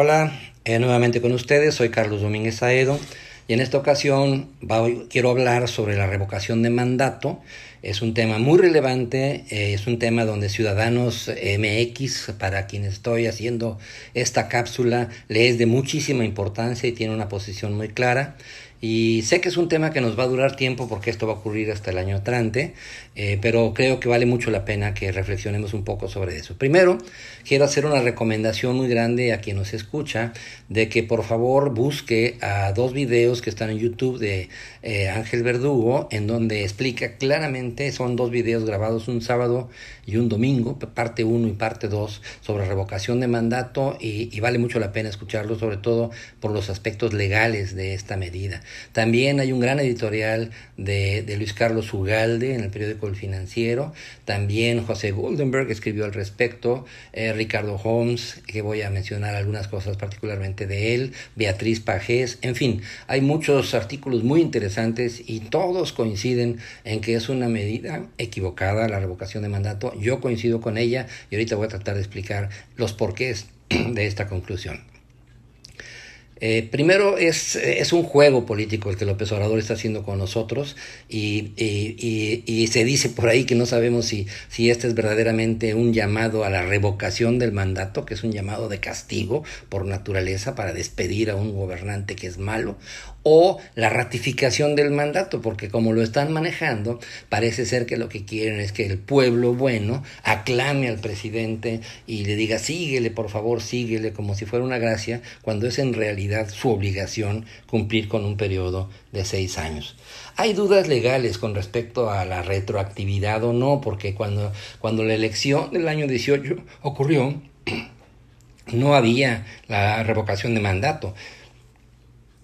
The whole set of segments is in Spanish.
Hola, eh, nuevamente con ustedes, soy Carlos Domínguez Aedo y en esta ocasión quiero hablar sobre la revocación de mandato. Es un tema muy relevante, eh, es un tema donde Ciudadanos MX, para quien estoy haciendo esta cápsula, le es de muchísima importancia y tiene una posición muy clara. Y sé que es un tema que nos va a durar tiempo porque esto va a ocurrir hasta el año entrante, eh, pero creo que vale mucho la pena que reflexionemos un poco sobre eso. Primero, quiero hacer una recomendación muy grande a quien nos escucha de que por favor busque a dos videos que están en YouTube de eh, Ángel Verdugo, en donde explica claramente, son dos videos grabados un sábado y un domingo, parte 1 y parte 2, sobre revocación de mandato y, vale mucho la pena escucharlo, sobre todo por los aspectos legales de esta medida. También hay un gran editorial de, de Luis Carlos Ugalde en el periódico El Financiero. También José Goldenberg escribió al respecto. Eh, Ricardo Holmes, que voy a mencionar algunas cosas particularmente de él. Beatriz Pajés. En fin, hay muchos artículos muy interesantes y todos coinciden en que es una medida equivocada la revocación de mandato. Yo coincido con ella y ahorita voy a tratar de explicar los porqués de esta conclusión. Eh, primero es, es, un juego político el que López Obrador está haciendo con nosotros y, y, y, se dice por ahí que no sabemos si, si este es verdaderamente un llamado a la revocación del mandato, que es un llamado de castigo por naturaleza para despedir a un gobernante que es malo, o la ratificación del mandato, porque como lo están manejando, parece ser que lo que quieren es que el pueblo bueno aclame al presidente y le diga síguele, por favor, síguele, como si fuera una gracia, cuando es en realidad su obligación cumplir con un periodo de seis años. Hay dudas legales con respecto a la retroactividad o no, porque cuando, cuando la elección del año 18 ocurrió, no había la revocación de mandato.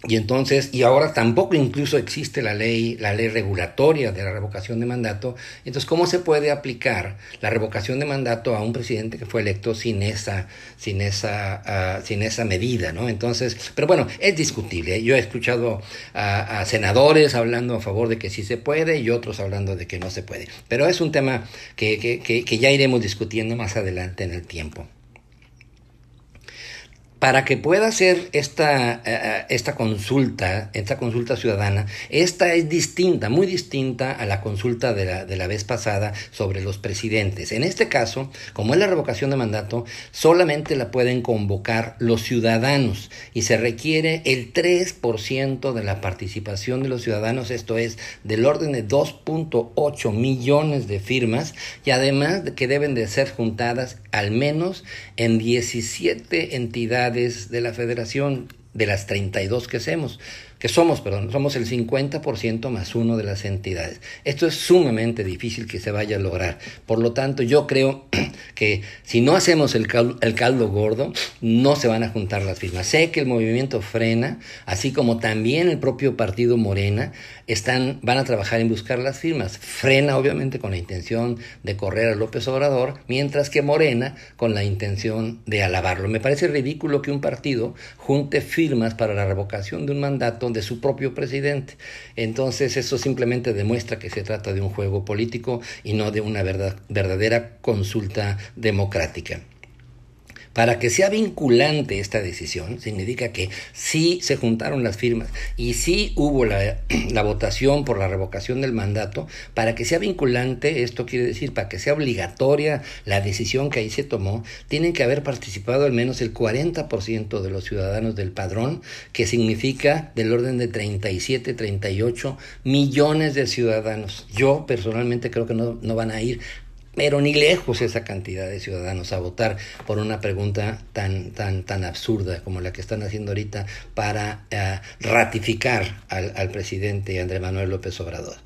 Y entonces, y ahora tampoco incluso existe la ley, la ley regulatoria de la revocación de mandato. Entonces, ¿cómo se puede aplicar la revocación de mandato a un presidente que fue electo sin esa, sin esa, uh, sin esa medida, ¿no? Entonces, pero bueno, es discutible. Yo he escuchado a, a, senadores hablando a favor de que sí se puede y otros hablando de que no se puede. Pero es un tema que, que, que, que ya iremos discutiendo más adelante en el tiempo para que pueda hacer esta, uh, esta consulta, esta consulta ciudadana, esta es distinta, muy distinta a la consulta de la, de la vez pasada sobre los presidentes. En este caso, como es la revocación de mandato, solamente la pueden convocar los ciudadanos y se requiere el 3% de la participación de los ciudadanos, esto es del orden de 2.8 millones de firmas y además de que deben de ser juntadas al menos en 17 entidades de la federación, de las 32 que hacemos que somos, perdón, somos el 50% más uno de las entidades. Esto es sumamente difícil que se vaya a lograr. Por lo tanto, yo creo que si no hacemos el caldo, el caldo gordo, no se van a juntar las firmas. Sé que el movimiento frena, así como también el propio partido Morena, están, van a trabajar en buscar las firmas. Frena, obviamente, con la intención de correr a López Obrador, mientras que Morena con la intención de alabarlo. Me parece ridículo que un partido junte firmas para la revocación de un mandato de su propio presidente. Entonces eso simplemente demuestra que se trata de un juego político y no de una verdad, verdadera consulta democrática. Para que sea vinculante esta decisión, significa que sí se juntaron las firmas y sí hubo la, la, votación por la revocación del mandato. Para que sea vinculante, esto quiere decir, para que sea obligatoria la decisión que ahí se tomó, tienen que haber participado al menos el 40% de los ciudadanos del padrón, que significa del orden de 37, 38 millones de ciudadanos. Yo personalmente creo que no, no van a ir pero ni lejos esa cantidad de ciudadanos a votar por una pregunta tan, tan, tan absurda como la que están haciendo ahorita para uh, ratificar al, al presidente Andrés Manuel López Obrador.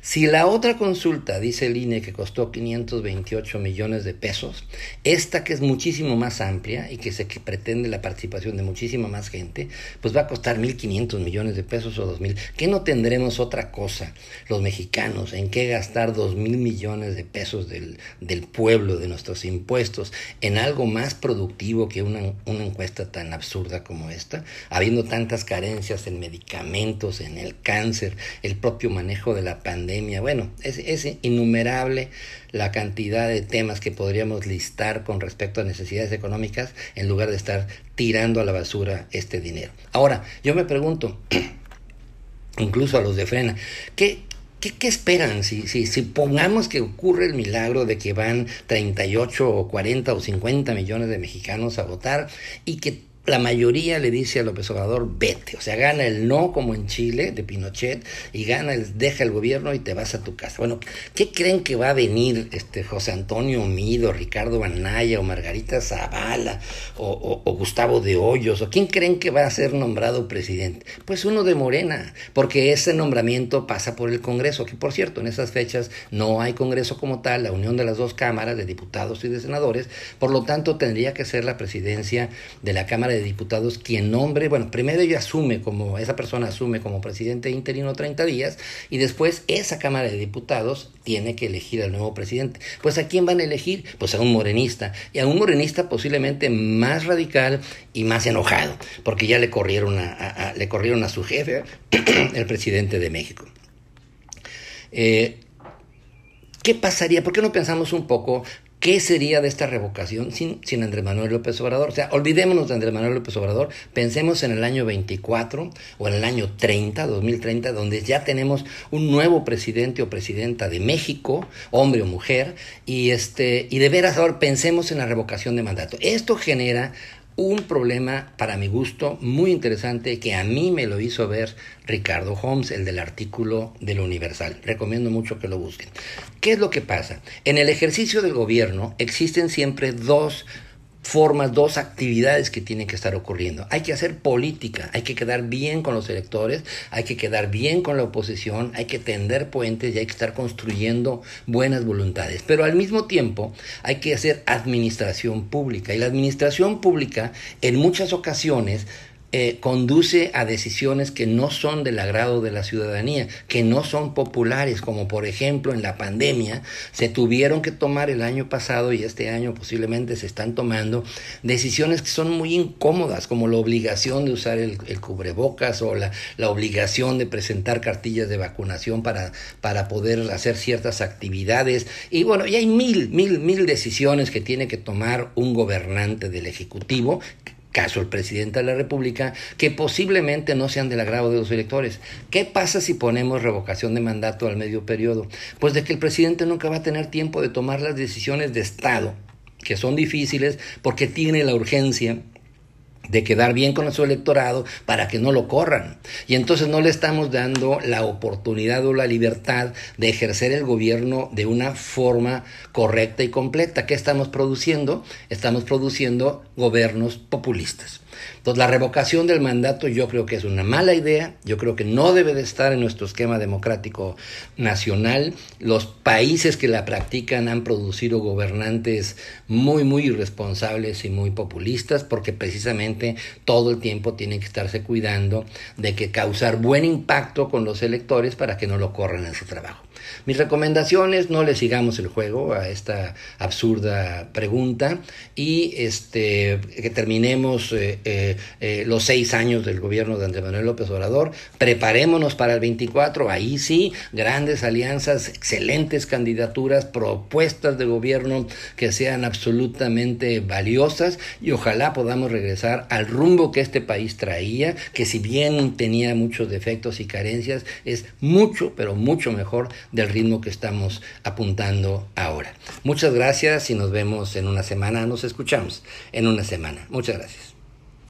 Si la otra consulta dice el INE que costó 528 millones de pesos, esta que es muchísimo más amplia y que se pretende la participación de muchísima más gente, pues va a costar 1.500 millones de pesos o 2.000. ¿Qué no tendremos otra cosa los mexicanos en qué gastar 2.000 millones de pesos del, del pueblo, de nuestros impuestos, en algo más productivo que una, una encuesta tan absurda como esta, habiendo tantas carencias en medicamentos, en el cáncer, el propio manejo de la pandemia? Bueno, es, es innumerable la cantidad de temas que podríamos listar con respecto a necesidades económicas en lugar de estar tirando a la basura este dinero. Ahora, yo me pregunto, incluso a los de Frena, ¿qué, ¿Qué, ¿Qué, esperan? Si, si, si pongamos que ocurre el milagro de que van 38 o 40 o 50 millones de mexicanos a votar y que la mayoría le dice a López Obrador, vete. O sea, gana el no como en Chile de Pinochet y gana el deja el gobierno y te vas a tu casa. Bueno, ¿qué creen que va a venir este José Antonio Mido, Ricardo Banaya o Margarita Zavala o, o, Gustavo de Hoyos? ¿O quién creen que va a ser nombrado presidente? Pues uno de Morena, porque ese nombramiento pasa por el Congreso, que por cierto, en esas fechas no hay Congreso como tal, la unión de las dos cámaras de diputados y de senadores, por lo tanto tendría que ser la presidencia de la Cámara de de Diputados quien nombre, bueno, primero ella asume como, esa persona asume como presidente interino 30 días y después esa Cámara de Diputados tiene que elegir al nuevo presidente. Pues a quién van a elegir? Pues a un morenista y a un morenista posiblemente más radical y más enojado, porque ya le corrieron a, le corrieron a su jefe, el presidente de México. Eh, ¿Qué pasaría? ¿Por qué no pensamos un poco ¿Qué sería de esta revocación sin, sin Andrés Manuel López Obrador? O sea, olvidémonos de Andrés Manuel López Obrador, pensemos en el año 24 o en el año 30, 2030, donde ya tenemos un nuevo presidente o presidenta de México, hombre o mujer, y, este, y de veras ahora pensemos en la revocación de mandato. Esto genera un problema, para mi gusto, muy interesante que a mí me lo hizo ver Ricardo Holmes, el del artículo del Universal. Recomiendo mucho que lo busquen. ¿Qué es lo que pasa? En el ejercicio del gobierno existen siempre dos formas, dos actividades que tienen que estar ocurriendo. Hay que hacer política, hay que quedar bien con los electores, hay que quedar bien con la oposición, hay que tender puentes y hay que estar construyendo buenas voluntades. Pero al mismo tiempo hay que hacer administración pública y la administración pública en muchas ocasiones eh, conduce a decisiones que no son del agrado de la ciudadanía, que no son populares, como por ejemplo en la pandemia se tuvieron que tomar el año pasado y este año posiblemente se están tomando decisiones que son muy incómodas, como la obligación de usar el, cubrebocas o la, la, obligación de presentar cartillas de vacunación para, para poder hacer ciertas actividades. Y bueno, y hay mil, mil, mil decisiones que tiene que tomar un gobernante del Ejecutivo caso el presidente de la República, que posiblemente no sean del agrado de los electores. ¿Qué pasa si ponemos revocación de mandato al medio periodo? Pues de que el presidente nunca va a tener tiempo de tomar las decisiones de Estado, que son difíciles porque tiene la urgencia de quedar bien con su electorado para que no lo corran. Y entonces no le estamos dando la oportunidad o la libertad de ejercer el gobierno de una forma correcta y completa. ¿Qué estamos produciendo? Estamos produciendo gobiernos populistas. Entonces, la revocación del mandato yo creo que es una mala idea, yo creo que no debe de estar en nuestro esquema democrático nacional. Los países que la practican han producido gobernantes muy, muy irresponsables y muy populistas, porque precisamente todo el tiempo tienen que estarse cuidando de que causar buen impacto con los electores para que no lo corran en su trabajo. Mis recomendaciones, no le sigamos el juego a esta absurda pregunta y este, que terminemos eh, eh, eh, los seis años del gobierno de Andrés Manuel López Obrador, preparémonos para el 24, ahí sí, grandes alianzas, excelentes candidaturas, propuestas de gobierno que sean absolutamente valiosas y ojalá podamos regresar al rumbo que este país traía, que si bien tenía muchos defectos y carencias, es mucho, pero mucho mejor del ritmo que estamos apuntando ahora. Muchas gracias y nos vemos en una semana, nos escuchamos en una semana. Muchas gracias.